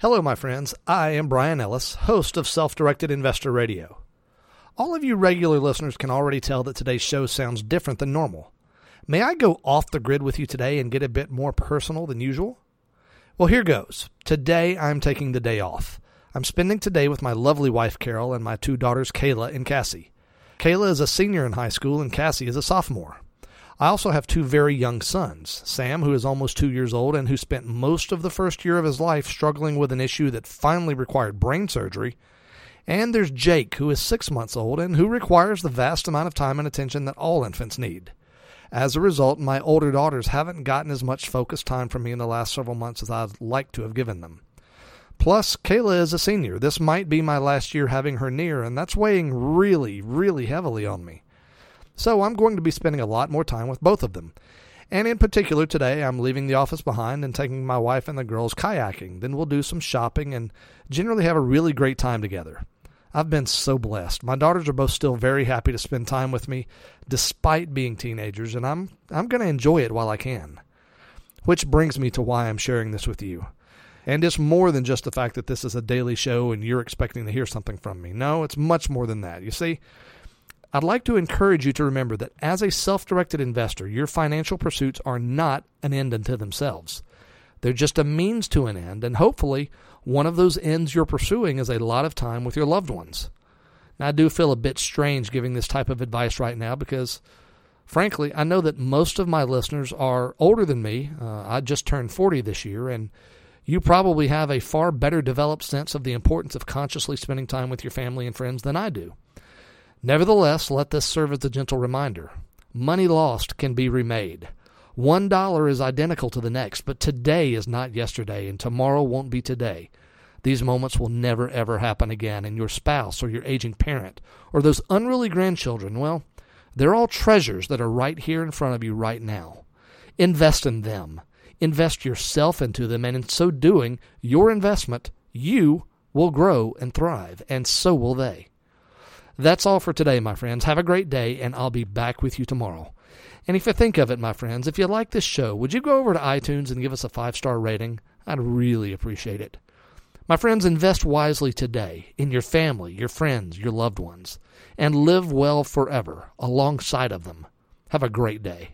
Hello, my friends. I am Brian Ellis, host of Self Directed Investor Radio. All of you regular listeners can already tell that today's show sounds different than normal. May I go off the grid with you today and get a bit more personal than usual? Well, here goes. Today I'm taking the day off. I'm spending today with my lovely wife Carol and my two daughters Kayla and Cassie. Kayla is a senior in high school and Cassie is a sophomore. I also have two very young sons Sam, who is almost two years old and who spent most of the first year of his life struggling with an issue that finally required brain surgery. And there's Jake, who is six months old and who requires the vast amount of time and attention that all infants need. As a result, my older daughters haven't gotten as much focused time from me in the last several months as I'd like to have given them. Plus, Kayla is a senior. This might be my last year having her near, and that's weighing really, really heavily on me. So I'm going to be spending a lot more time with both of them. And in particular, today I'm leaving the office behind and taking my wife and the girls kayaking. Then we'll do some shopping and generally have a really great time together. I've been so blessed. My daughters are both still very happy to spend time with me despite being teenagers, and I'm I'm going to enjoy it while I can. Which brings me to why I'm sharing this with you. And it's more than just the fact that this is a daily show and you're expecting to hear something from me. No, it's much more than that. You see, I'd like to encourage you to remember that as a self directed investor, your financial pursuits are not an end unto themselves. They're just a means to an end, and hopefully, one of those ends you're pursuing is a lot of time with your loved ones. Now, I do feel a bit strange giving this type of advice right now because, frankly, I know that most of my listeners are older than me. Uh, I just turned 40 this year, and you probably have a far better developed sense of the importance of consciously spending time with your family and friends than I do. Nevertheless, let this serve as a gentle reminder. Money lost can be remade. One dollar is identical to the next, but today is not yesterday, and tomorrow won't be today. These moments will never ever happen again, and your spouse or your aging parent or those unruly grandchildren, well, they're all treasures that are right here in front of you right now. Invest in them. Invest yourself into them, and in so doing, your investment, you, will grow and thrive, and so will they. That's all for today, my friends. Have a great day, and I'll be back with you tomorrow. And if you think of it, my friends, if you like this show, would you go over to iTunes and give us a five star rating? I'd really appreciate it. My friends, invest wisely today in your family, your friends, your loved ones, and live well forever alongside of them. Have a great day.